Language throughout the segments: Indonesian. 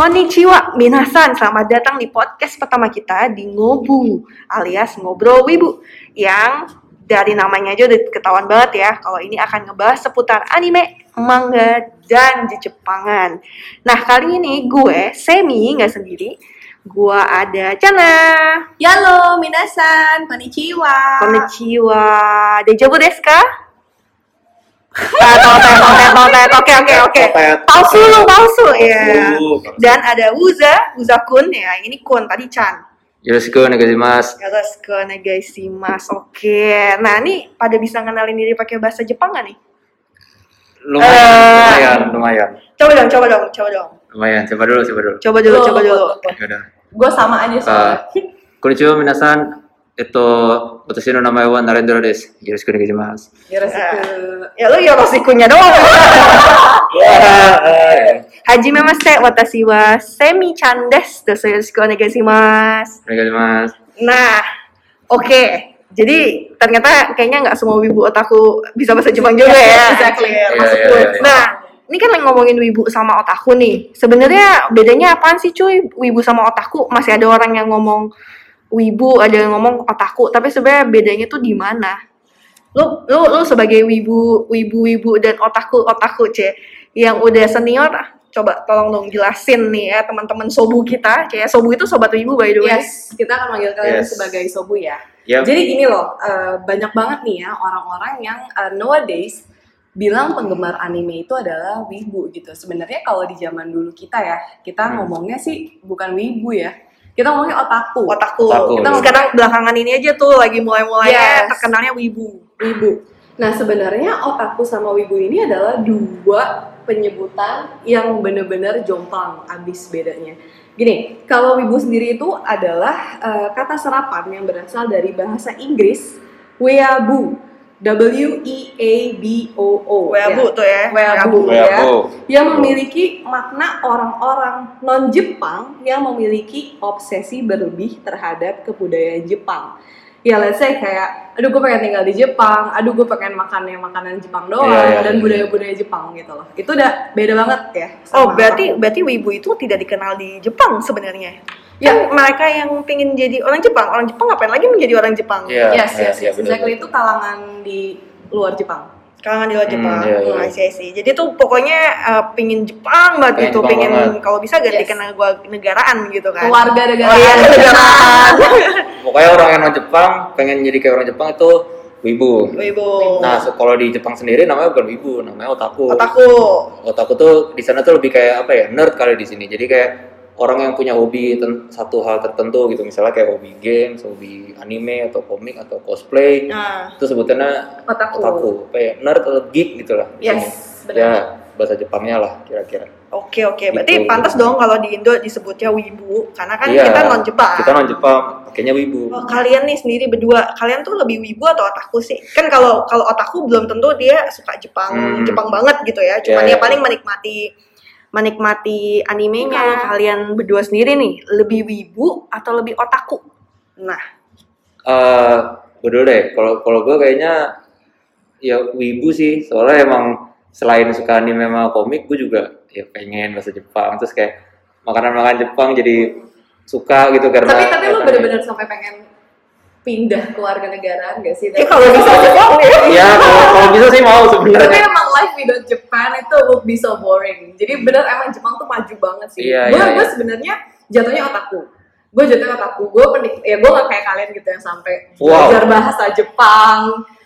Konnichiwa, minasan. Selamat datang di podcast pertama kita di Ngobu alias Ngobrol Wibu yang dari namanya aja udah ketahuan banget ya kalau ini akan ngebahas seputar anime, manga, dan Jepangan. Nah kali ini gue Semi nggak sendiri, gue ada Chana. Yalo, minasan, konnichiwa. Konnichiwa, dejavu desu ka? Totet. Oke, oke, oke. Palsu lu, palsu. Ya. Dan ada Uza, Uza Kun ya. Ini Kun tadi Chan. Yoroshiku onegaishimasu. Yoroshiku onegaishimasu. Oke. Nah, ini pada bisa ngenalin diri pakai bahasa Jepang nggak nih? Lumayan, Eh. lumayan, lumayan. Coba dong, coba dong, coba dong. Lumayan, coba dulu, coba dulu. Coba dulu, coba dulu. lo. Yaudah. Gue sama aja Uh, soalnya. konnichiwa minasan. Eto, watashi no namae wa Narendra desu. Yoroshiku onegaishimasu. Yoroshiku. Ya lu Yoroshikunya doang. Hajime mase, watashi wa Semi Chan desu. Dosu yoroshiku onegaishimasu. Onegaishimasu. Nah, oke. Jadi ternyata kayaknya nggak semua wibu otaku bisa bahasa Jepang juga ya. Exactly. Iya, iya, iya. Nah, ini kan yang ngomongin wibu sama otaku nih. Sebenarnya bedanya apaan sih cuy? Wibu sama otaku masih ada orang yang ngomong wibu, ada yang ngomong otaku, tapi sebenarnya bedanya tuh di mana? Lu lu lu sebagai wibu, wibu-wibu dan otaku-otaku, C, yang udah senior, coba tolong dong jelasin nih ya teman-teman sobu kita. Kayak sobu itu sobat wibu by the way. Yes, kita akan manggil kalian Yes. sebagai sobu ya. Yap. Jadi gini loh, eh, banyak banget nih ya orang-orang yang eh, nowadays bilang penggemar anime itu adalah wibu gitu. Sebenarnya kalau di zaman dulu kita ya, kita Hmm. ngomongnya sih bukan wibu ya. Kita ngomongnya otaku. Otaku. Otaku. Kita sekarang belakangan ini aja tuh lagi mulai-mulainya Yes. terkenalnya wibu. wibu. Nah sebenarnya otaku sama wibu ini adalah dua penyebutan yang bener-bener jomplang abis bedanya. Gini, kalau wibu sendiri itu adalah eh, kata serapan yang berasal dari bahasa Inggris weeaboo, W E A B O O. Weabu tuh ya. Weabu. Weabu. ya, yang memiliki makna orang-orang non-Jepang yang memiliki obsesi berlebih terhadap kebudayaan Jepang. Ya let's say kayak, aduh gue pengen tinggal di Jepang, aduh gue pengen makan yang makanan Jepang doang, Iya, iya, dan iya. budaya-budaya Jepang gitu loh. Itu udah beda banget ya. Oh, berarti otaku. berarti wibu itu tidak dikenal di Jepang sebenarnya. Ya. Ya, mereka yang pingin jadi orang Jepang, orang Jepang ngapain lagi menjadi orang Jepang? Iya, Yes, iya, yes, iya, yes. Exactly itu kalangan di luar Jepang. Kalangan di luar Hmm, Jepang. iya, iya. Hmm, I see. Jadi tuh pokoknya uh, pingin Jepang banget Pengen gitu, Jepang pingin banget. kalau bisa ganti Yes. negara negaraan gitu kan. Keluarga negara. Oh iya, negaraan. Pokoknya orang yang non Jepang pengen jadi kayak orang Jepang itu wibu. wibu. Nah, so- kalau di Jepang sendiri namanya bukan wibu, namanya otaku. otaku. Otaku tuh di sana tuh lebih kayak apa ya? Nerd kali di sini. Jadi kayak orang yang punya hobi satu hal tertentu gitu. Misalnya kayak hobi games, hobi anime atau komik atau cosplay. Nah, Itu sebutannya Otaku. otaku. Apa ya? Nerd atau geek gitu lah. Yes, Ya, benar. bahasa Jepangnya lah kira-kira. oke oke. Berarti Gitu. pantas dong kalau di Indo disebutnya wibu karena kan Iya, kita non Jepang. Kita non Jepang, pakainya wibu. Oh, kalian nih sendiri berdua, kalian tuh lebih wibu atau otaku sih? Kan kalau kalau otaku belum tentu dia suka Jepang, Hmm. Jepang banget gitu ya. Cuman Iya, dia iya. paling menikmati menikmati animenya. Iya. Kalian berdua sendiri nih, lebih wibu atau lebih otaku? Nah, Eh, gue dulu deh. Kalau kalau gue kayaknya ya wibu sih. Soalnya emang selain suka anime sama komik, gue juga ya pengen bahasa Jepang. Terus kayak makanan-makanan Jepang jadi suka gitu karena. Tapi tapi lu bener-bener sampai pengen pindah keluarga negaraan gak sih? ya kalau bisa Jepang ya. Iya, kalau kalau bisa sih mau Tapi sebenarnya. emang life without Japan itu would be so boring. Jadi bener emang Jepang tuh maju banget sih. Iya, gue iya, gue iya. sebenarnya jatuhnya otaku. Gue jatuhnya otaku. Gue penik ya gue gak kayak kalian gitu yang sampai Wow. belajar bahasa Jepang.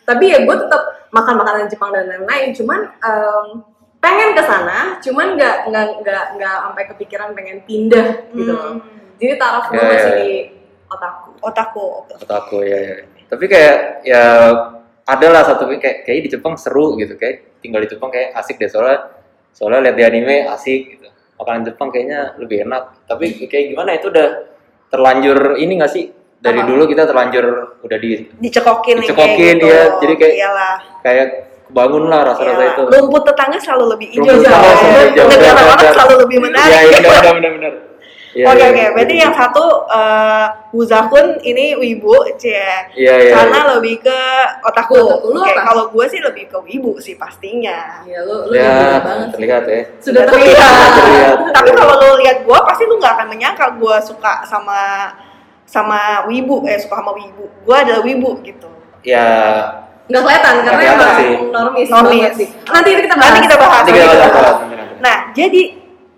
Tapi ya gue tetap makan makanan Jepang dan lain-lain. Cuman em, pengen ke sana, cuman nggak nggak nggak nggak sampai kepikiran pengen pindah gitu loh. Hmm. Jadi taraf gue Iya, masih iya. di otaku. Otaku. Otaku ya, ya. Tapi kayak ya ada lah satu kayak kayak di Jepang seru gitu kayak tinggal di Jepang kayak asik deh soalnya soalnya lihat di anime asik gitu. Makanan Jepang kayaknya lebih enak. Tapi kayak gimana itu udah terlanjur ini gak sih? Dari Apa? dulu kita terlanjur udah di Dicekokin, Dicekokin, gitu. iya. Jadi kayak- Iyalah. kayak kebangun lah rasa-rasa Iyalah. itu. Rumput tetangga selalu lebih hijau. Rumput jauh. Negara orang selalu lebih menarik. Iya, iya, benar benar benar. Iya, Oke iya. oke, berarti yang satu eh Wuzakun ini wibu, cie. Iya, iya. Karena lebih ke otaku. Otaku, lu kalau gue sih lebih ke wibu sih pastinya. Iya, lu lu Ya, gila banget. sih. terlihat ya. Sudah Terlihat. terlihat. Terlihat. Tapi kalau lo lihat gue, pasti lu nggak akan menyangka gue suka sama sama wibu, eh suka sama wibu. Gue adalah wibu gitu. Ya, Nggak kelihatan karena emang sih. normis, Normis. banget sih. Nanti kita bahas. Nanti kita bahas. nanti kita bahas. Nah, jadi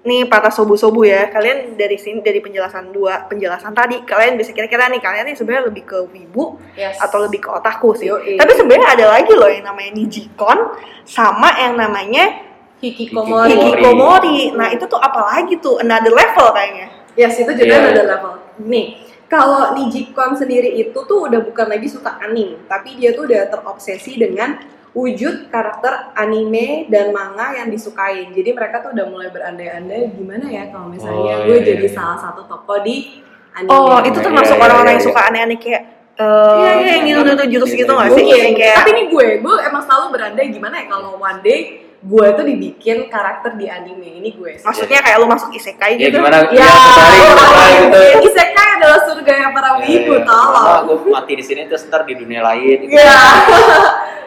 nih para sobu-sobu ya, kalian dari sini dari penjelasan dua penjelasan tadi, kalian bisa kira-kira nih kalian nih sebenarnya lebih ke wibu Yes. atau lebih ke otaku sih. Yoi. Tapi sebenarnya ada lagi loh yang namanya Nijikon sama yang namanya Hikikomori. Hikikomori. Nah, itu tuh apalagi tuh another level kayaknya. Yes, itu juga Iya. ada level. Nih, kalau Nijikon sendiri itu tuh udah bukan lagi suka anime, tapi dia tuh udah terobsesi dengan wujud karakter anime dan manga yang disukain. Jadi mereka tuh udah mulai berandai-andai gimana ya kalau misalnya Oh, gue iya, jadi iya. salah satu tokoh di anime. Oh, itu Iya, termasuk iya, orang-orang iya, yang iya. suka aneh-aneh kayak eh Iya, iya, yang iya. gitu tuh jurus gitu nggak Iya, sih? Mungkin. Yang kayak Tapi ini gue, gue emang selalu berandai gimana ya kalau one day gue tuh dibikin karakter di anime. Ini gue. sih. maksudnya kayak lu masuk isekai Ya gitu. gimana? Ya, tertarik, tertarik gitu. Isekai adalah surga yang para wibu, Ya, ya. tolong. Lama gue mati di sini terus ntar di dunia lain. gitu. Iya.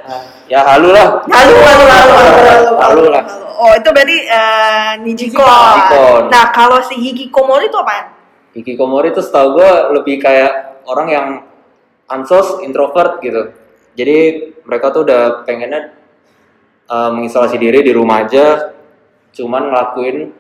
Ya halu lah. Halu, halu, halu, halu, halu, lah. Oh, itu berarti eh, Nijikon. Nijikon. Nah, kalau si Hikikomori itu apaan? Hikikomori itu setahu gue lebih kayak orang yang ansos, introvert gitu. Jadi mereka tuh udah pengennya uh, mengisolasi diri di rumah aja, cuman ngelakuin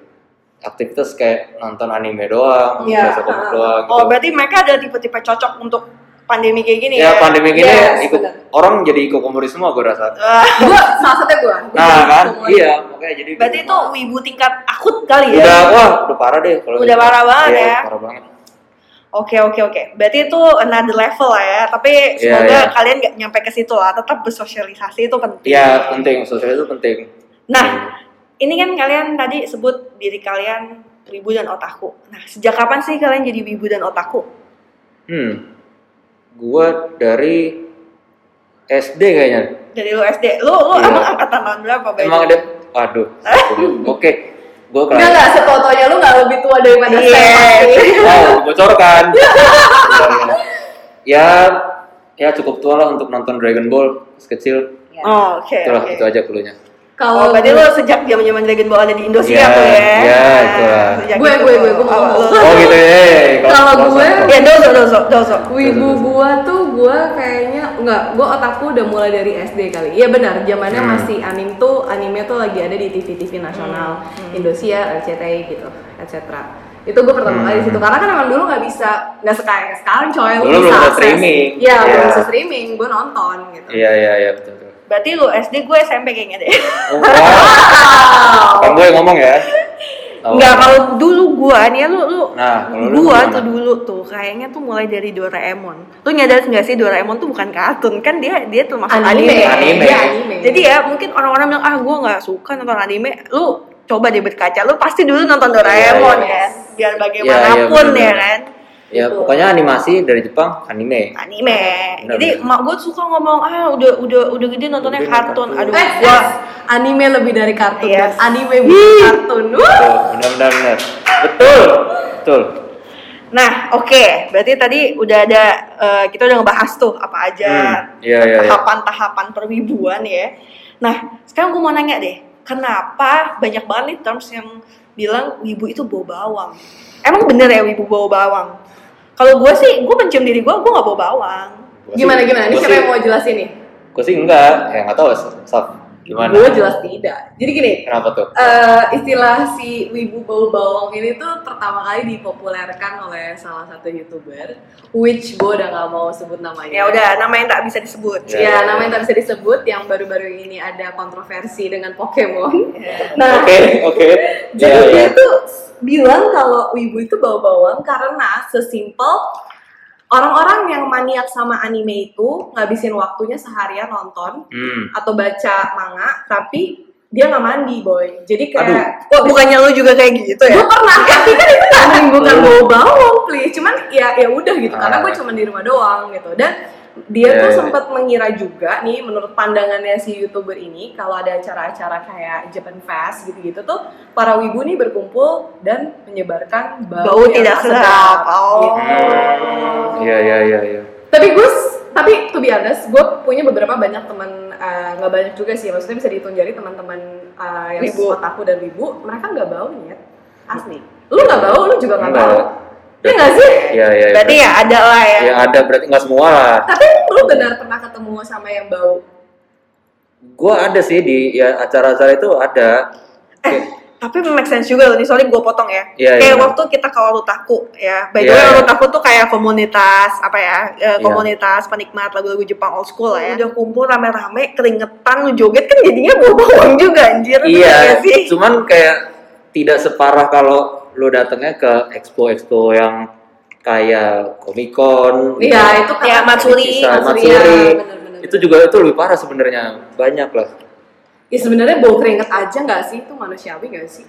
aktivitas kayak nonton anime doang, Iya, baca komik doang gitu. Oh, berarti mereka ada tipe-tipe cocok untuk pandemi kayak gini ya ya? pandemi gini Yes, ikut benar. orang jadi hikikomori semua gue rasa. Gue salah satunya gue. Nah kan, iya makanya jadi. di berarti itu rumah. wibu tingkat akut kali ya? udah wah udah parah deh kalau Udah gitu. parah banget Iya, ya. Parah banget. Oke oke oke. Berarti itu another level lah ya. Tapi Iya, semoga iya. kalian nggak nyampe ke situ lah. Tetap bersosialisasi itu penting. Iya penting, sosial itu penting. Nah, ini kan kalian tadi sebut diri kalian wibu dan otaku. Nah, sejak kapan sih kalian jadi wibu dan otaku? Hmm, gua dari SD kayaknya. Dari lu SD. Lu lu Iya. emang angkatan tahun berapa, Bay? Emang ada, waduh. Oke, gua Enggak kelas. enggak sefotonya lu enggak lebih tua daripada Iya. saya pasti. Wow, dibocorkan. ya, ya cukup tua lah untuk nonton Dragon Ball pas kecil. Oh, oke. Itulah oke. itu aja cluenya. Oh, Kalau berarti lu sejak zaman-zaman Dragon Ball ada di Indosiar Iya, tuh ya? iya, itu lah. sejak Gue, itu. gue, gue, gue mau Oh, Oh gitu ya. Kalau gue- Ya, dozo, dozo, dozo. Wibu gua tuh gua kayaknya enggak, gua otakku udah mulai dari SD kali. Iya benar, zamannya Hmm. masih anime tuh anime tuh lagi ada di TV-TV nasional, Hmm. Indosiar, RCTI gitu, etc. Itu gue pertama Hmm. kali di situ karena kan emang dulu nggak bisa nggak sekaya sekarang coy lu belum bisa akses. streaming. Iya, belum Iya. bisa streaming, gue nonton gitu. Iya iya iya betul betul. Berarti lu SD, gue SMP kayaknya deh. Oh, wow. Kan gue yang ngomong ya. Oh. Enggak, kalau dulu gua nih ya lu lu Nah, lu gua gimana? tuh dulu tuh kayaknya tuh mulai dari Doraemon. Lu nyadar nggak sih Doraemon tuh bukan kartun kan dia dia termasuk anime. Anime, Anime. Iya, anime. Jadi ya mungkin orang-orang bilang ah gua nggak suka nonton anime. Lu coba deh berkaca, lu pasti dulu nonton Doraemon Iya, iya. kan. Biar Iya, iya, bagaimanapun bener. ya kan. Ya Gitu. pokoknya animasi dari Jepang anime. Anime. Bener, Jadi bener. mak gua suka ngomong ah udah udah udah gede nontonnya Udah gede kartun. kartun. Aduh, Eh, gua eh, anime lebih dari kartun Yes. dan anime bukan kartun. Betul, benar benar benar. Betul. Betul. Nah, oke. Berarti tadi udah ada eh, kita udah ngebahas tuh apa aja Hmm, Iya iya iya. tahapan-tahapan perwibuan ya. Nah, sekarang gue mau nanya deh, kenapa banyak banget nih terms yang bilang wibu itu bau bawang? Emang bener ya wibu bau bawang? Kalau gue sih, gue mencium diri gue, gue gak bau bawang. Gua sih- Gimana gimana? Ini siapa yang mau jelasin nih? Gue sih enggak, ya nggak tahu Saf. Gimana? Gue jelas tidak. Jadi gini, Kenapa tuh? eh, istilah si wibu bau bawang ini tuh pertama kali dipopulerkan oleh salah satu youtuber, which gue udah gak mau sebut namanya. Ya udah, nama yang tak bisa disebut. Ya. Ya, namanya tak bisa disebut yang baru-baru ini ada kontroversi dengan Pokemon. Nah, Oke oke. jadi Iya, dia iya. tuh bilang kalau wibu itu bau bawang karena sesimpel orang-orang yang maniak sama anime itu ngabisin waktunya seharian nonton Hmm. atau baca manga, tapi dia nggak mandi boy. Jadi kayak Wah, bukannya lu juga kayak gitu ya? gue pernah tapi kan itu nggak menimbulkan bau bawang please cuman ya ya udah gitu karena Ah. gue cuma di rumah doang gitu dan dia Iya, tuh iya. sempat mengira juga nih menurut pandangannya si youtuber ini kalau ada acara-acara kayak Japan Fest gitu-gitu tuh para wibu nih berkumpul dan menyebarkan bau, Bau yang tidak sedap. Oh. gitu. Iya iya iya iya. Tapi gue, tapi to be honest, gue punya beberapa banyak teman eh, nggak banyak juga sih, maksudnya bisa dihitung jari teman-teman eh, yang Wibu. otaku dan wibu, mereka nggak bau nih asli. Lu nggak bau, lu juga nggak Enggak. bau. Iya nggak sih? Iya iya. Berarti ya ada lah ya. Ya ada berarti nggak semua lah. Tapi lu benar pernah ketemu sama yang bau? Gua ada sih di ya acara-acara itu ada. Kayak- Tapi make sense juga loh, nih soalnya gue potong ya. Iya, kayak iya. waktu kita ke Warutaku ya. By the Iya, way, iya. Tuh kayak komunitas apa ya? eh, Iya. komunitas penikmat lagu-lagu Jepang old school lah ya. Udah kumpul rame-rame, keringetan, lu joget kan jadinya bau bawang juga anjir. Iya, nggak sih? cuman kayak tidak separah kalau lu datangnya ke expo-expo yang kayak Comic Con. Iya, itu Ya, Matsuri, Matsuri, Matsuri. ya, bener-bener. Itu juga itu lebih parah sebenarnya. Banyak lah. Ya sebenarnya bau keringet aja nggak sih? Itu manusiawi nggak sih?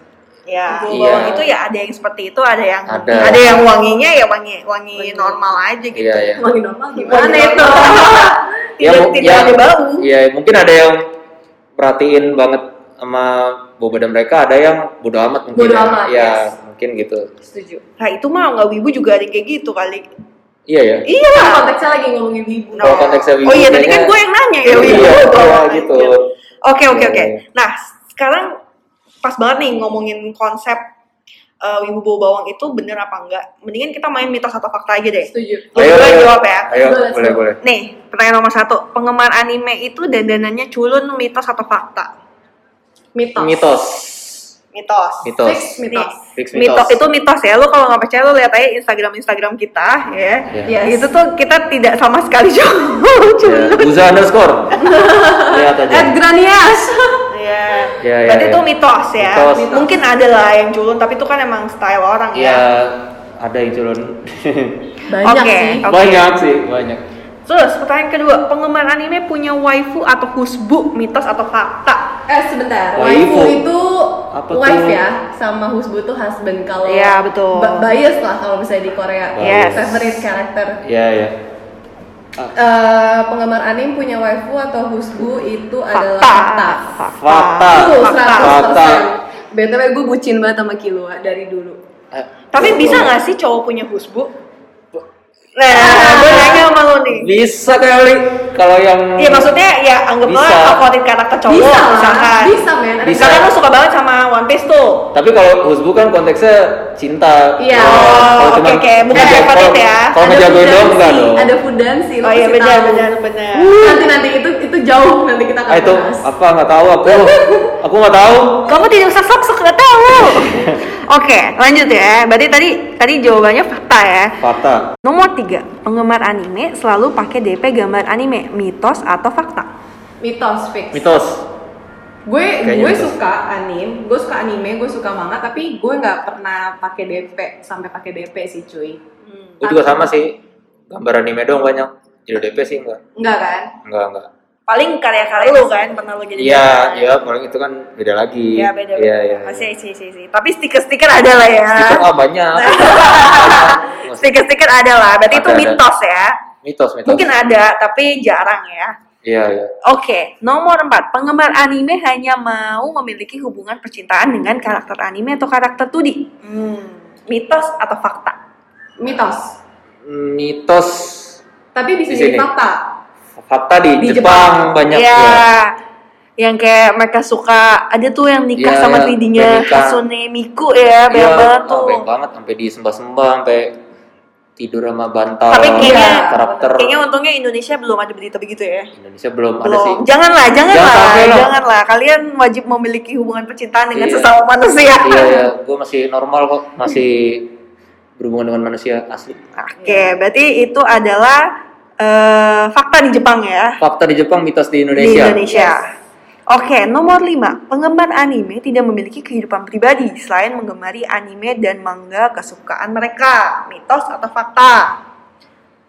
Ya, Iya. itu ya ada yang seperti itu, ada yang Ada. yang wanginya ya wangi wangi Wangi. normal aja gitu. Iya, iya. Wangi normal Wangi gimana itu? normal. tidak tidak ada bau. Iya, mungkin ada yang perhatiin banget sama bau badan mereka, ada yang bodo amat mungkin. Bodo ya. amat, Iya, yes. Mungkin gitu. Setuju. Nah itu mah nggak wibu juga ada yang kayak gitu kali. Iya ya. Iya lah. konteksnya lagi ngomongin wibu. Kalau konteksnya wibu Oh iya tadi kan gue yang nanya ya wibu. Iya, Oh, iya, anjir. gitu. Oke oke oke. Iya. Nah sekarang pas banget nih ngomongin konsep uh, wibu bau bawang itu bener apa enggak? Mendingan kita main mitos atau fakta aja deh. Setuju. Gue yang jawab ya. Ayo, boleh go. boleh. Nih pertanyaan nomor satu. Penggemar anime itu dandanannya culun mitos atau fakta? Mitos. Mitos. Mitos. Mitos. Fix mitos. Fix Mitos itu mitos ya. Lu kalau nggak percaya lu lihat aja Instagram Instagram kita ya. Iya. Yes. Itu tuh kita tidak sama sekali culun. Ya, Buza underscore. Lihat aja. Ed Granias. Iya. Iya, iya, Berarti iya. itu mitos ya. Mitos. Mungkin ada lah yang culun, tapi itu kan emang style orang Iya, ya. ada yang culun. Banyak Oke, sih. oke. Banyak sih, banyak. Terus pertanyaan kedua, penggemar anime punya waifu atau husbu, mitos atau fakta? Eh sebentar, Waifu. waifu itu Apa wife tuh? ya, sama husbu tuh husband kalau Iya, betul. bias lah kalau misalnya di Korea. Yes. Favorite karakter. Iya, iya. Eh, penggemar anime punya waifu atau husbu itu adalah Fakta. fakta. Fakta. Fakta. 100%. BTW gue bucin banget sama Kilua dari dulu. Eh, Tapi bisa nggak sih cowok punya husbu? Nah, gue nanya sama lo nih. Bisa kali kalau yang Iya maksudnya ya anggaplah favorit karakter cowok bisa lah, misalkan. bisa men. Ada Bisa. Misalkan lo suka banget sama One Piece tuh. Tapi kalau husbu kan konteksnya cinta. Iya. Oh, kalau oke, cuman oke. Bukan ngeja- favorit ya. Kalau ada ngejagoin doang enggak dong. Ada fudansi, lo Oh iya benar benar. Nanti nanti itu itu jauh nanti kita akan Ah, itu bahas. apa nggak tahu aku. aku nggak tahu. Kamu tidak usah sok-sok nggak tahu. Oke, lanjut ya. Berarti tadi tadi jawabannya fakta ya. Fakta. Nomor tiga, penggemar anime selalu pakai DP gambar anime, mitos atau fakta? Mitos fix. Mitos. Gue Kayaknya gue mitos. suka anime, gue suka anime, gue suka manga, tapi gue nggak pernah pakai DP sampai pakai DP sih cuy. Gue juga sama sih. Gambar anime doang banyak. Jadi DP sih enggak. Enggak kan? Enggak, enggak. Paling karya-karya lu kan pernah lu jadi Iya, iya, paling itu kan beda lagi. Iya beda beda. Iya, iya. Masih sih sih sih. Tapi stiker-stiker ada lah ya. Stiker ah banyak. Stiker-stiker ada lah. Berarti itu Ada, ada. mitos ya. mitos, mitos. Mungkin ada tapi jarang ya. Iya, iya. Oke, nomor 4. Penggemar anime hanya mau memiliki hubungan percintaan dengan karakter anime atau karakter 2D. Hmm, mitos atau fakta? Mitos. Mitos Tapi bisa Di jadi fakta. Fakta di, Di Jepang, Jepang. banyak Iya. ya. Yang kayak mereka suka ada tuh yang nikah Iya, sama iya, 3D-nya nikah. Hatsune Miku ya, banyak Iya, banget tuh. banyak banget sampai disembah-sembah sampai tidur sama bantal. Tapi kayaknya Iya, karakter kayaknya untungnya Indonesia belum ada berita begitu ya. Indonesia belum, ada Belum. sih. Janganlah, janganlah, Jangan janganlah. Kalian wajib memiliki hubungan percintaan dengan Iya. sesama manusia. iya, iya, gue masih normal kok, masih berhubungan dengan manusia asli. Oke, berarti itu adalah eh, fakta di Jepang ya. Fakta di Jepang, mitos di Di Indonesia. Indonesia. Oke, nomor 5. Penggemar anime tidak memiliki kehidupan pribadi selain menggemari anime dan manga kesukaan mereka. Mitos atau fakta?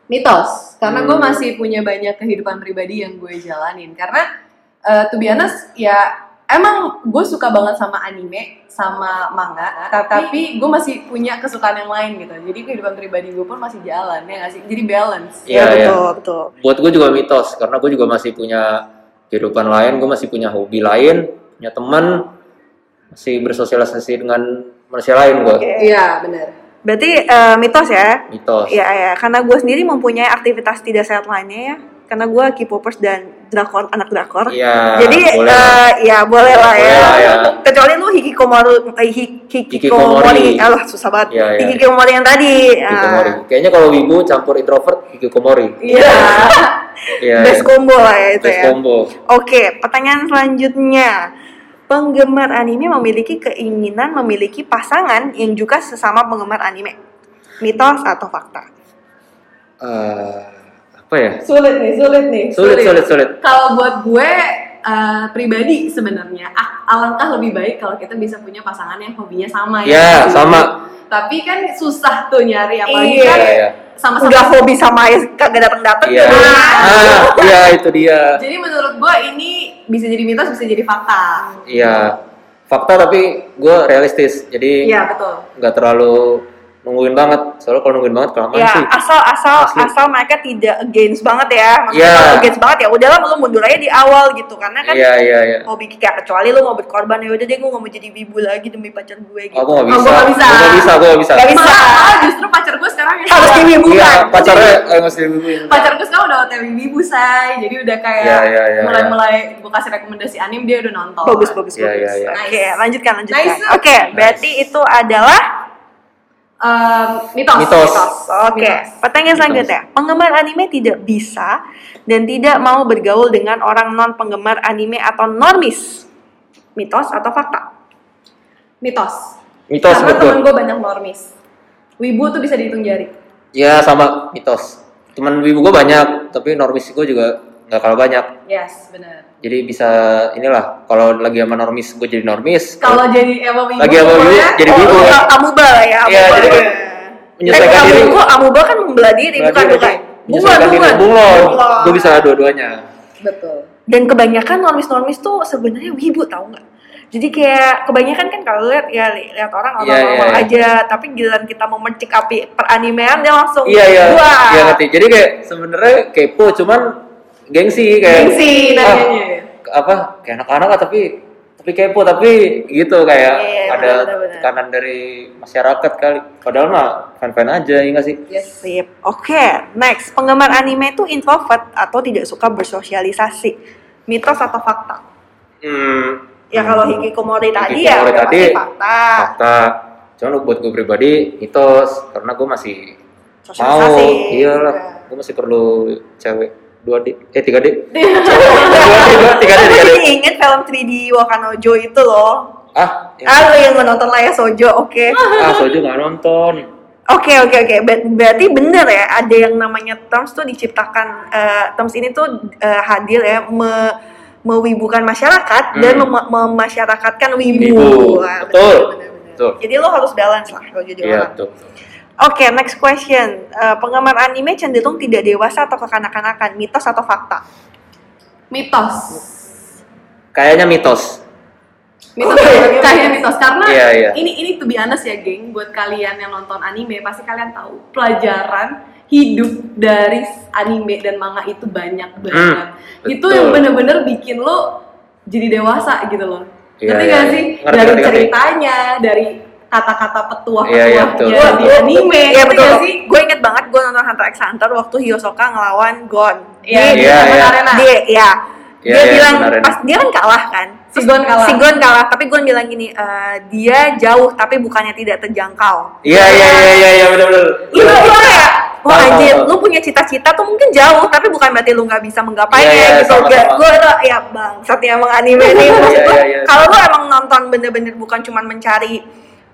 Mitos. Karena gue Hmm. masih punya banyak kehidupan pribadi yang gue jalanin. Karena uh, to be honest, ya emang gue suka banget sama anime sama manga ta- tapi gue masih punya kesukaan yang lain gitu jadi kehidupan pribadi gue pun masih jalan ya nggak sih jadi balance Iya, ya, iya. betul betul buat gue juga mitos karena gue juga masih punya kehidupan lain gue masih punya hobi lain punya teman masih bersosialisasi dengan manusia lain gue Oke. iya benar berarti eh, mitos ya mitos Iya, ya. Karena gue sendiri mempunyai aktivitas tidak sehat lainnya ya. Karena gue K-popers dan drakor, anak drakor. Iya, Jadi, boleh eh, ya boleh lah ya. ya. Kecuali lu hikikomori, eh, hi- Hikikomori. Alah, susah banget. Iya, iya. Hikikomori yang tadi. hikikomori Ah, kayaknya kalau wibu campur introvert hikikomori iya iya best combo lah ya itu best ya. combo Oke, pertanyaan selanjutnya. Penggemar anime memiliki keinginan memiliki pasangan yang juga sesama penggemar anime. Mitos atau fakta? Eh, apa ya sulit nih sulit nih sulit sulit sulit kalau buat gue eh, pribadi sebenarnya alangkah lebih baik kalau kita bisa punya pasangan yang hobinya sama Ya, sih? sama. tapi kan susah tuh nyari apalagi Iya. kan Iya. sama-sama Udah hobi sama ya kagak datang-datang iya juga. ah iya itu dia jadi menurut gue ini bisa jadi mitos bisa jadi fakta iya fakta tapi gue realistis jadi iya betul nggak terlalu nungguin banget soalnya kalau nungguin banget kelamaan Ya, sih asal asal Asli. asal mereka tidak against banget ya. Maksudnya Iya. kalau against banget ya udahlah lu mundur aja di awal gitu karena kan iya iya iya hobi kayak kecuali lu mau berkorban ya udah deh gue gak mau jadi wibu lagi demi pacar gue gitu. aku nggak Oh, bisa gua nggak bisa. Gua nggak bisa gue nggak bisa Nggak bisa. malah, justru pacar gue sekarang yang Harus di wibu iya kan. pacarnya eh, masih wibu pacar gue sekarang udah otw wibu say jadi udah kayak Iya, iya, iya, mulai iya. mulai gue kasih rekomendasi anime dia udah nonton Bagus bagus Iya, bagus. iya, iya. Oke, Nice. lanjutkan lanjutkan. Nice. Oke, berarti itu adalah Em, mitos Mitos. Oke, Mitos. pertanyaan selanjutnya. Penggemar anime tidak bisa dan tidak mau bergaul dengan orang non penggemar anime atau normis. Mitos atau fakta? mitos mitos karena betul temen gue banyak normis wibu tuh bisa dihitung jari ya sama mitos teman wibu gue banyak tapi normis gue juga nggak kalah banyak yes benar jadi bisa inilah kalau lagi sama normis gue jadi normis kalau jadi emang wibu Lagi sama wibu, pokoknya jadi wibu. Oh, ya. amuba ya. Iya, amuba. jadi eh, menyesuaikan diri amuba, amuba kan membelah diri, bukan bukan. menyesuaikan diri bunglon. gue bisa dua-duanya betul Dan kebanyakan normis-normis tuh sebenarnya wibu tau nggak? Jadi kayak kebanyakan kan kalau lihat ya li- lihat orang Iya, normal-normal iya, iya. aja, tapi giliran kita mau mencikapi peranimean dia langsung iya iya wah. iya ngerti jadi kayak sebenarnya kepo cuman gengsi kayak Gengsi ah, nanyanya apa kayak anak-anak tapi tapi kepo tapi gitu kayak Iya, ada tekanan dari masyarakat kali padahal mah fan-fan aja ya nggak sih yes Sip. Oke, next. Penggemar anime itu introvert atau tidak suka bersosialisasi. Mitos atau fakta? hmm, Ya kalau hikikomori tadi Hikikomori ya tadi, pasti fakta. fakta cuman buat gue pribadi mitos karena gue masih mau iyalah gue masih perlu cewek dua d eh tiga d dua tiga d tiga d inget film 3D Wakanojo itu loh. ah ya. Ah, lu yang menonton layar sojo, oke. ah sojo nggak nonton Oke oke oke, Ber- berarti bener ya ada yang namanya terms tuh diciptakan eh, terms ini tuh eh, hadir ya me, mewibukan masyarakat dan Hmm. mem- memasyarakatkan wibu. Wibu, Wah, betul, bener, bener, bener. betul. Jadi lo harus balance lah kalau jadi orang. tuh Oke, next question. Eh, penggemar anime cenderung tidak dewasa atau kekanak-kanakan, mitos atau fakta? mitos kayaknya mitos mitos Oh, iya. kayaknya mitos karena Iya, iya. ini ini to be honest ya geng buat kalian yang nonton anime pasti kalian tahu pelajaran hidup dari anime dan manga itu banyak banget itu betul. yang bener-bener bikin lo jadi dewasa gitu loh Iya, ngerti iya. gak sih Ngerti, dari ngerti, ngerti. ceritanya dari kata-kata Iya, iya, petuah-petuahnya betul. di anime Iya betul. sih Gue inget banget gue nonton Hunter x Hunter waktu Hyosoka ngelawan Gon. Iya, Iya, Taman iya. arena Dia, ya. Iya, dia iya, bilang benar, pas dia kan kalah kan. Si Gon kalah. Si Gon kalah, tapi Gon bilang gini, "Eh, dia jauh tapi bukannya tidak terjangkau. iya iya iya iya iya benar benar Itu itu kayak Wah anjir, lu punya cita-cita tuh mungkin jauh, tapi bukan berarti lu nggak bisa menggapainya Iya, iya, gitu. sama-sama. Gue tuh ya bang, saat emang anime nih, maksud Iya, gua, iya, iya. kalau lu emang nonton bener-bener bukan cuma mencari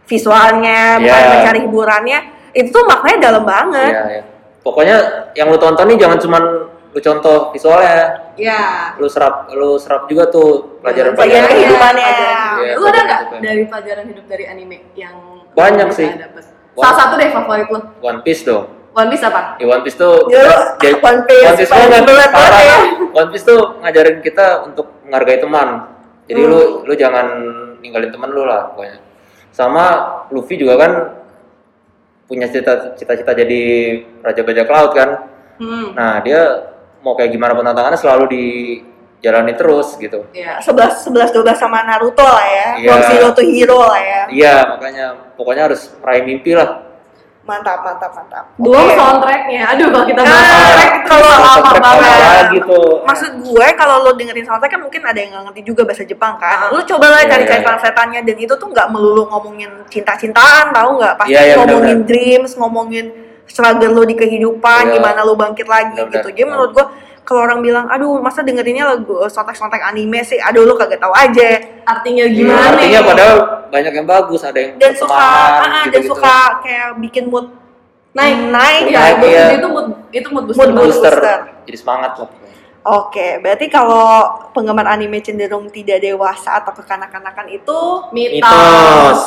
visualnya, bukan Iya. mencari hiburannya, itu tuh maknanya dalam banget. iya iya pokoknya yang lu tonton nih jangan cuman lu contoh visualnya ya lu serap lu serap juga tuh pelajaran Pelajaran pelajaran kehidupannya. Iya, lu ada nggak dari pelajaran hidup dari anime yang Banyak lu sih. dapet? salah satu deh favorit lo One Piece dong One Piece apa di One Piece tuh Ya, One Piece, One Piece paling banget berat parah. banget ya. One Piece tuh ngajarin kita untuk menghargai teman Jadi Hmm. lu lu jangan ninggalin temen lu lah pokoknya. Sama Luffy juga kan punya cita- cita-cita jadi raja bajak laut kan. Hmm. Nah, dia mau kayak gimana pun tantangannya selalu dijalani terus gitu. Iya. 11 11 12 sama Naruto lah ya. Iya. From zero to hero lah ya. Iya, makanya pokoknya harus meraih mimpi lah. Mantap, mantap, mantap. Belum Oke. soundtracknya. Aduh, kalau kita bahas Ah, soundtrack itu kalau lama banget. apa lagi tuh? Maksud gue kalau lo dengerin soundtrack kan mungkin ada yang nggak ngerti juga bahasa Jepang kan. Ah. Lo coba lah Iya, cari-cari iya, iya. translatannya dan itu tuh nggak melulu ngomongin cinta-cintaan, tahu nggak? Pasti Iya, iya, ngomongin benar-benar. dreams, ngomongin struggle lo di kehidupan, Iya. gimana lo bangkit lagi Benar-benar. gitu. Jadi menurut gue kalau orang bilang, aduh masa dengerinnya lagu soundtrack-soundtrack anime sih, aduh lo kagak tahu aja. Artinya Iya, gimana? artinya nih? padahal banyak yang bagus, ada yang Dan suka, ah, ah, dan suka kayak bikin mood naik naik Iya. Naik, iya. setuju itu mood itu mood booster. Mood booster. booster. Jadi semangat lah. Oke, berarti kalau penggemar anime cenderung tidak dewasa atau kekanak-kanakan itu Mitos. Mitos.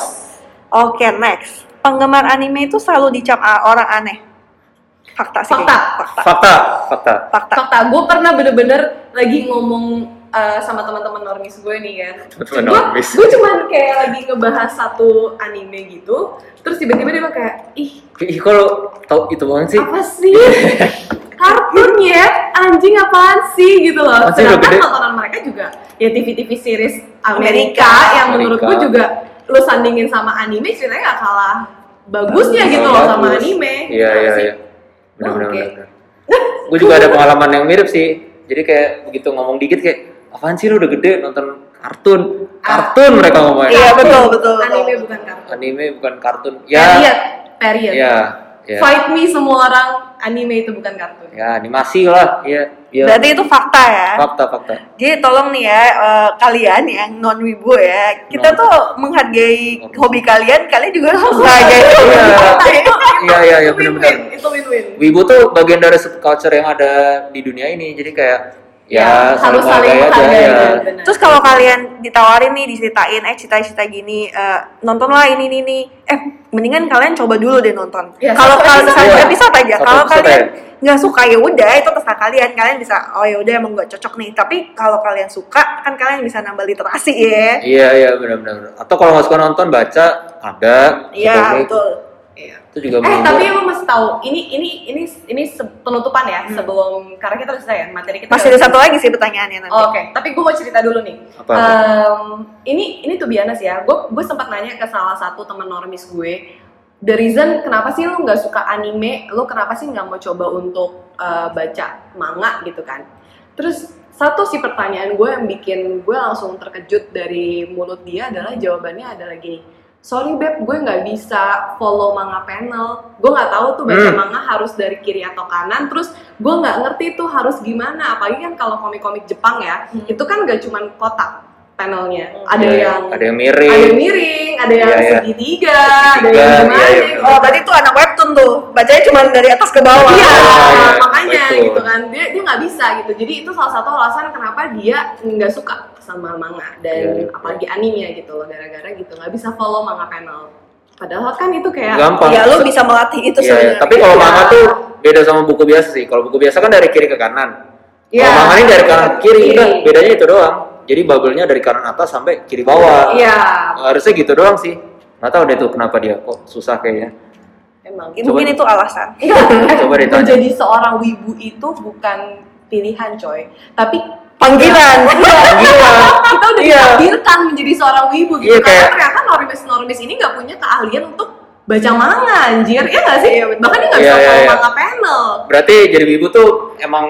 Oke, next. Penggemar anime itu selalu dicap a- orang aneh. Fakta sih. Fakta. kayaknya. Fakta. Fakta, fakta. Fakta. Fakta, gue pernah bener-bener lagi ngomong uh, sama teman-teman normis gue nih kan. Gue normis. gue cuman kayak lagi ngebahas satu anime gitu, terus tiba-tiba dia kayak, ih Ih, kalau tau itu banget sih. apa sih? Kartun ya, anjing apaan sih gitu loh. Apaan sih, udah Sedangkan tontonan mereka juga ya TV-TV series Amerika. Amerika, yang menurut gue Amerika. juga lu sandingin sama anime ceritanya gak kalah bagusnya Bagus, gitu loh sama bagus. anime. Iya, Gimana iya, Benar, benar, Oke. benar. Gue juga ada pengalaman yang mirip sih. Jadi kayak begitu ngomong dikit kayak, apaan sih lu udah gede nonton kartun? Kartun mereka ngomongnya. Iya, betul, betul, betul. Anime bukan kartun. Anime bukan kartun. Period. Ya, Period. ya, ya. Fight me semua orang, anime itu bukan kartun. Ya, animasi lah. Iya, iya. Berarti itu fakta ya. Fakta, fakta. Jadi tolong nih ya eh, kalian yang non wibu ya, kita Non. tuh menghargai Non. hobi kalian, kalian juga harus menghargai Iya. kita. Iya, iya, iya, Itu benar-benar. Itu win-win. Wibu tuh bagian dari subculture yang ada di dunia ini. Jadi kayak Ya, ya, harus saling menghargai ya. benar. Terus kalau kalian ditawarin nih diceritain, eh cita-cita gini, eh, nontonlah ini ini nih, eh mendingan kalian coba dulu deh nonton. Ya, Kalau kalian satu ya. episode aja, kalau kalian ya. nggak suka ya udah itu terserah kalian, kalian bisa oh ya udah emang gak cocok nih. Tapi kalau kalian suka kan kalian bisa nambah literasi ya. Iya, iya, benar-benar. Atau kalau nggak suka nonton, baca, ada. Iya betul. Itu juga Eh tapi lu masih tahu ini ini ini ini penutupan ya sebelum karena kita selesai ya materi kita. Hmm. Masih ada satu lagi sih pertanyaannya nanti. Oh, Oke, tapi gue mau cerita dulu nih. Apa? Em, ini ini tuh biasa ya. Gue gue sempat nanya ke salah satu teman normis gue. The reason kenapa sih lu nggak suka anime? Lu kenapa sih nggak mau coba untuk eh, baca manga gitu kan? Terus satu sih pertanyaan gue yang bikin gue langsung terkejut dari mulut dia adalah jawabannya adalah gini. Sorry beb, gue nggak bisa follow manga panel. Gue nggak tahu tuh baca Hmm. manga harus dari kiri atau kanan. Terus gue nggak ngerti tuh harus gimana. Apalagi kan kalau komik-komik Jepang ya, Hmm. itu kan gak cuman kotak panelnya. Hmm. Ada Iya, yang ada yang miring. ada yang miring, ada yang Iya, iya. segitiga, ada yang iya, gimana. iya, gitu. Oh berarti itu anak webtoon tuh, bacanya cuma dari atas ke bawah. Iya, iya, makanya betul. gitu kan dia dia nggak bisa gitu. Jadi itu salah satu alasan kenapa dia nggak suka sama manga dan Iya, iya. apalagi anime gitu loh gara-gara gitu nggak bisa follow manga panel. Padahal kan itu kayak Gampang. Ya lu bisa melatih itu Iya, sebenarnya. tapi kalau Iya. manga tuh beda sama buku biasa sih. Kalau buku biasa kan dari kiri ke kanan. Iya. Kalau manga ini dari kanan ke kiri, Kiri. udah bedanya itu doang. Jadi bubble-nya dari kanan atas sampai kiri bawah. Iya, Harusnya gitu doang sih. Nggak tahu deh tuh kenapa dia kok susah kayaknya. emang. Mungkin itu alasan. Enggak, Coba ditanya. menjadi seorang wibu itu bukan pilihan coy, tapi Panggilan. Gila. kita udah Iya. ditakdirkan menjadi seorang wibu gitu Iya, karena kayak- ternyata normis normis ini nggak punya keahlian untuk baca manga anjir ya nggak sih Iya, betul. bahkan dia nggak Iya, bisa iya, iya. manga panel Berarti jadi wibu tuh emang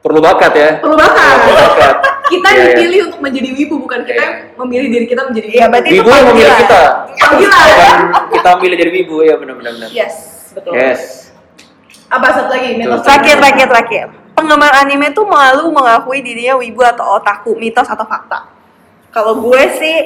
perlu bakat ya. perlu banget Perlu bakat. kita Iya, iya. dipilih untuk menjadi wibu bukan kita Iya. yang memilih diri kita menjadi wibu Iya, berarti Wibu yang memilih panggilan. kita. panggilan kita memilih jadi wibu ya benar-benar. benar. yes betul Yes. apa satu lagi mitos Terakhir, terakhir, terakhir. Penggemar anime tuh malu mengakui dirinya wibu atau otaku, mitos atau fakta? Kalau gue sih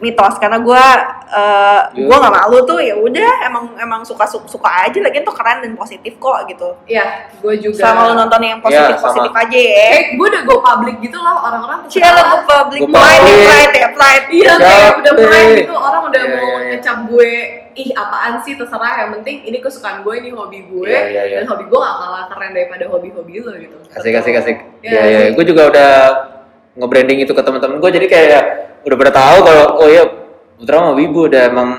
mitos karena gue eh Iya. gue nggak malu tuh ya udah emang emang suka su- suka aja lagi tuh keren dan positif kok gitu Iya, gue juga sama lu nonton yang positif Iya, sama. positif aja ya eh gue udah go public gitu loh orang-orang salah. lo public Go pride public. pride ya pride Iya kayak udah deh. gitu orang udah Iya, mau iya, iya. ngecap gue ih apaan sih terserah yang penting ini kesukaan gue ini hobi gue Iya, iya, iya. dan hobi gue gak kalah keren daripada hobi-hobi lo gitu. Asik asik asik. Iya, Iya iya. sih. Gue juga udah nge-branding itu ke teman-teman gue jadi kayak ya, udah pada tahu kalau oh iya Putra sama Wibu udah emang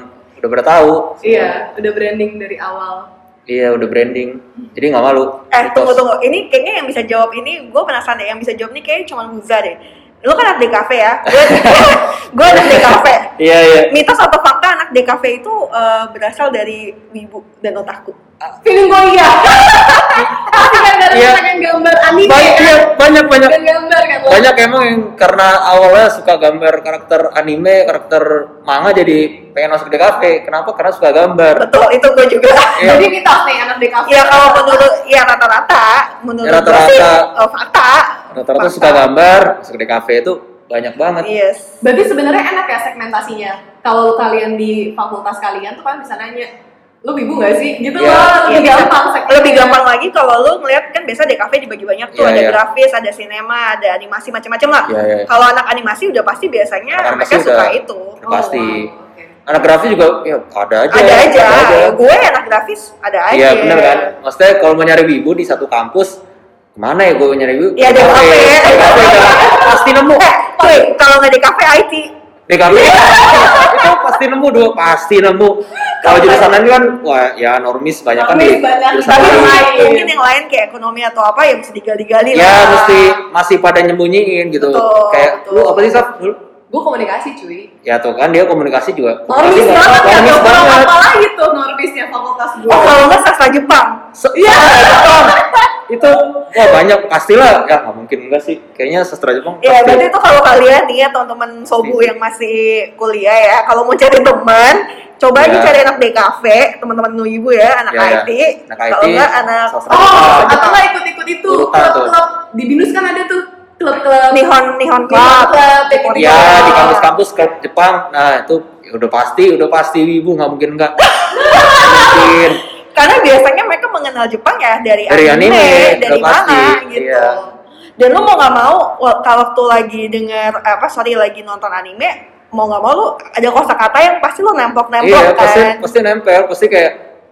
udah pada tahu. Iya, udah branding dari awal. iya udah branding. Jadi nggak malu. Eh tunggu tunggu, ini kayaknya yang bisa jawab ini, gue penasaran deh, yang bisa jawab ini kayaknya cuma Huza deh. Lu kan anak DKV ya, gue gue anak DKV. iya iya. Mitos atau fakta DKV itu eh, berasal dari wibu dan otaku. Feeling gue iya. Pasti kan gara Iya. pengen gambar anime banyak kan? iya, banyak banyak Dan gambar kan lo? banyak emang yang karena awalnya suka gambar karakter anime karakter manga jadi pengen masuk kafe kenapa karena suka gambar Betul, itu gue juga. Iya. Jadi mitos nih anak DKV. Ya kalau menurut ya rata-rata, menurut Ya, gue sih rata-rata. eh, fakta. rata-rata Fakta. suka gambar masuk di kafe itu banyak banget Yes. Berarti sebenarnya enak ya segmentasinya. Kalau kalian di fakultas kalian tuh kan bisa nanya, lu ibu nggak sih? Gitu Iya. loh, lebih bisa. gampang segmentasinya. Lebih gampang lagi kalau lu ngeliat kan biasa DKV dibagi banyak tuh, Iya, ada iya. grafis, ada sinema, ada animasi macam-macam lah. Iya, iya. Kalau anak animasi udah pasti biasanya Anak mereka suka udah- itu. udah pasti wow, anak grafis juga ya ada aja Ada aja. ada aja. Gue anak grafis ada aja. iya bener kan maksudnya kalau mau nyari wibu di satu kampus ke mana ya gue nyari wibu Iya, di kafe. Di kafe pasti nemu Eh, cuy, kalau nggak di kafe IT. Di kafe itu pasti nemu dua pasti nemu kalau jurusan lain kan wah ya normis banyak kan di banyak. Tapi lain. mungkin, yang lain kayak ekonomi atau apa yang mesti digali-gali ya lah. mesti masih pada nyembunyiin gitu Betul, kayak betul. lu apa sih Saf? Gue komunikasi cuy. ya tuh kan dia komunikasi juga Normis banget ya, normis banget apa lagi tuh normisnya fakultas gue. Oh, kalau nggak sastra Jepang. Iya, itu wah banyak pastilah ya nggak mungkin enggak sih kayaknya sastra Jepang Ya, pasti. berarti itu kalau kalian nih ya teman-teman sobu yang masih kuliah ya, kalau mau cari teman, coba aja Ya. cari anak DKV, teman-teman ibu ya, anak Ya, ya. IT. Anak Kalau IT, enggak anak sastra Oh, Jepang. atau nggak ikut-ikut itu klub-klub di binus kan ada tuh klub-klub Nihon Nihon Club. Nihon Club, kayak gitu. ya di kampus-kampus ke Jepang nah itu ya udah pasti udah pasti wibu nggak mungkin enggak Nggak mungkin Karena biasanya mereka mengenal Jepang ya dari, Dari anime, dari udah pasti, mana gitu. iya. Dan lu mau nggak mau kalau waktu lagi denger apa sorry lagi nonton anime, mau nggak mau lu ada kosakata yang pasti lu nempel-nempel iya kan. pasti pasti nempel pasti kayak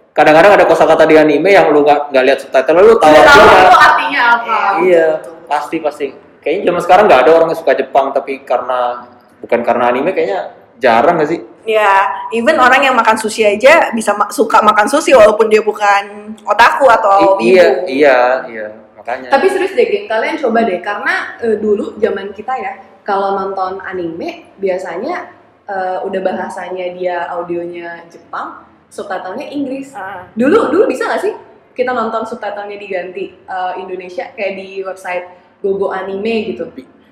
kadang-kadang ada kosakata di anime yang lu nggak nggak lihat subtitle lu tahu Udah tahu artinya apa. iya pasti pasti kayaknya zaman sekarang nggak ada orang yang suka Jepang tapi karena bukan karena anime kayaknya jarang nggak sih Ya, even orang yang makan sushi aja bisa ma- suka makan sushi walaupun dia bukan otaku atau I- iya wibu. iya iya makanya Tapi serius deh, geng, kalian coba deh karena eh, dulu zaman kita ya, kalau nonton anime biasanya eh, udah bahasanya dia audionya Jepang, subtitlenya Inggris. Ah. Dulu dulu bisa nggak sih kita nonton subtitlenya diganti eh, Indonesia kayak di website Gogo Anime gitu?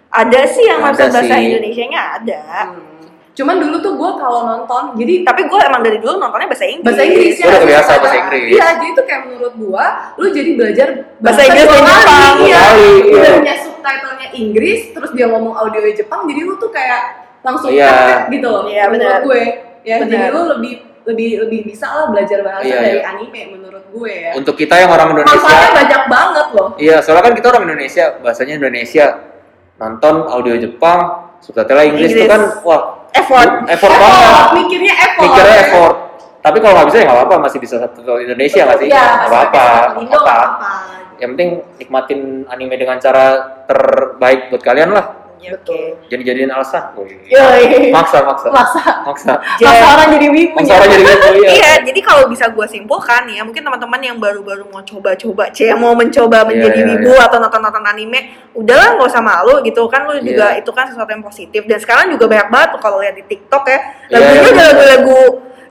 Ada sih yang Ada maksud bahasa sih. Indonesia-nya ada. Hmm. Cuman dulu tuh gue kalau nonton, jadi Tapi gue emang dari dulu nontonnya bahasa Inggris. bahasa Inggris ya. Udah Subtitle. bahasa Inggris. Iya, jadi tuh kayak menurut gua, lu jadi belajar Bahasa Inggris dan kali, Jepang. Iya, kali, iya. udah punya subtitlenya Inggris, terus dia ngomong audio Jepang, jadi lu tuh kayak langsung Iya. praktek gitu loh. Iya, menurut benar. gue. Ya, Benar. jadi lu lebih lebih lebih bisa lah belajar bahasa Iya, dari iya. anime menurut gue ya. untuk kita yang orang Manfaatnya Indonesia banyak banget loh. iya soalnya kan kita orang Indonesia bahasanya Indonesia nonton audio Jepang subtitle Inggris itu Inggris. kan wah Effort. effort banget mikirnya effort. mikirnya effort tapi kalau nggak bisa ya nggak apa-apa masih bisa subtitle Indonesia nggak sih Iya, nggak apa-apa apa. yang penting nikmatin anime dengan cara terbaik buat kalian lah Ya, Oke. jadi jadiin alasan. Yoi. maksa maksa Masa maksa masa orang jadi wibu maksa orang jadi gitu Iya, iya jadi kalau bisa gue simpulkan ya, mungkin teman-teman yang baru-baru mau coba-coba, c mau mencoba Iya, menjadi iya, wibu atau nonton-nonton anime, udahlah nggak usah malu gitu kan, lu juga Iya. itu kan sesuatu yang positif. Dan sekarang juga banyak banget tuh kalau lihat di TikTok ya, Iya, lagunya iya. udah lagu-lagu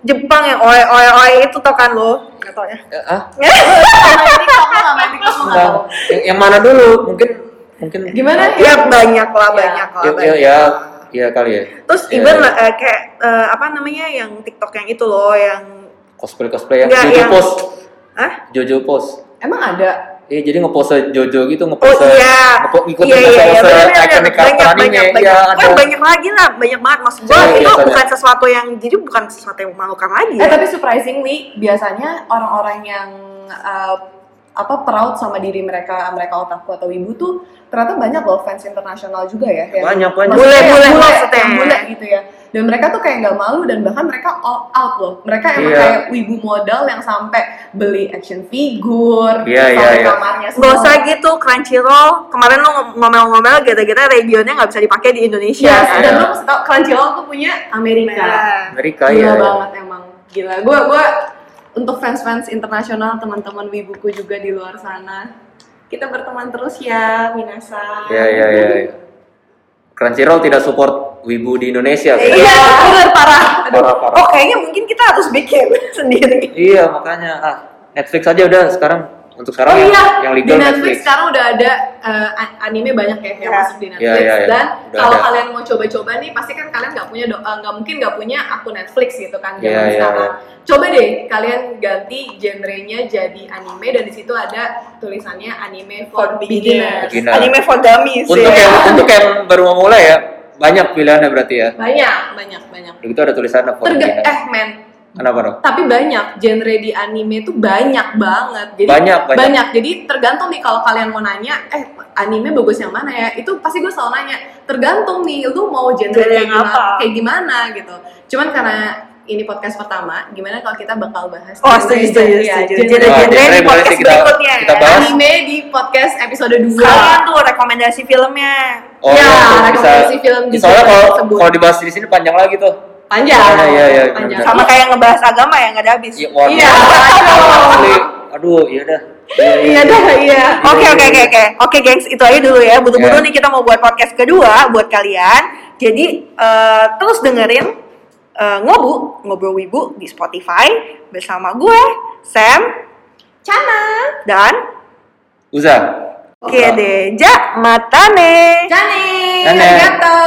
Jepang yang oe oe oe itu tau kan lo? Gak tau ya? Eh, ah yang mana dulu mungkin mungkin Gimana? ya banyak lah, Iya. banyak lah. ya, banyak. ya, ya, ya kali ya Terus Iya, even iya. lah, eh, kayak eh, apa namanya yang TikTok yang itu loh, yang cosplay cosplay ya Nggak, Jojo yang- post Hah? Jojo post Emang ada? Iya, jadi nge-pose Jojo gitu, Oh nge-pose iya, ngepo- ngikutin iya, iya, iya, bener, ikonik karakter banyak, anime. banyak, banyak, Iya, Wah, ada. banyak lagi lah, banyak banget maksud gue Cewek itu biasanya. bukan sesuatu yang jadi bukan sesuatu yang memalukan lagi Eh ya. tapi surprisingly biasanya orang-orang yang uh, apa proud sama diri mereka mereka otaku atau ibu tuh ternyata banyak loh fans internasional juga ya yang Banyak, banyak. maksudnya Bule, bule gitu ya dan mereka tuh kayak nggak malu dan bahkan mereka all out loh mereka emang Iya. kayak wibu modal yang sampai beli action figure iya, sampai iya. kamarnya Gak usah gitu, Crunchyroll. Kemarin lo ngom- ngomel-ngomel gara-gara regionnya nggak bisa dipakai di Indonesia. Yes, Iya. dan lo mesti tau Crunchyroll tuh punya Amerika Nah, Amerika gila ya. banget emang gila gue gue untuk fans-fans internasional teman-teman wibuku juga di luar sana kita berteman terus ya Minasa Iya iya iya. iya. Crunchyroll tidak support wibu di Indonesia. kan? Iya, bener parah. Aduh. Parah, parah. Oh, kayaknya mungkin kita harus bikin sendiri. Iya makanya ah Netflix aja udah sekarang untuk Oh sekarang yang, iya, yang di legal Netflix, sekarang udah ada uh, anime banyak ya yang Iya. masuk di Netflix. Iya, iya, iya. Dan Udah kalau ada. kalian mau coba-coba nih, pasti kan kalian nggak punya uh, nggak mungkin nggak punya akun Netflix gitu kan Iya, zaman iya, sekarang. Coba deh kalian ganti genrenya jadi anime dan di situ ada tulisannya anime for, beginners. Beginner. Anime for dummies Untuk ya. yang untuk yang baru mau mulai ya banyak pilihannya berarti ya. Banyak, banyak, banyak. Begitu ada tulisannya for Terga beginner. eh men, Kenapa dong? tapi banyak genre di anime tuh banyak banget jadi Banyak, banyak. jadi tergantung nih kalau kalian mau nanya eh anime bagus yang mana ya itu pasti gue selalu nanya tergantung nih lu mau genre Genre kayak yang gimana apa? kayak gimana gitu cuman karena ini podcast pertama gimana kalau kita bakal bahas Oh, genre- setuju, setuju, ya, setuju. genre- Genre-genre Wah, di genre podcast kita- berikutnya kita ya. bahas. anime di podcast episode 2 Sekalian tuh rekomendasi filmnya. Oh Ya, iya, tuh rekomendasi film juga Soalnya kalau kalau dibahas di sini panjang lagi tuh. Panjang Iya, iya, iya, panjang. Sama kayak ngebahas agama ya nggak ada habis. Iya, waduh. Iya. Aduh, iya dah. iya dah iya Oke oke oke oke oke gengs itu aja dulu ya buru-buru Ya. nih kita mau buat podcast kedua buat kalian jadi eh, terus dengerin eh, ngobu ngobrol wibu di Spotify bersama gue Sam Cana dan Uza. oke deh ja matane Jane Jane. arigato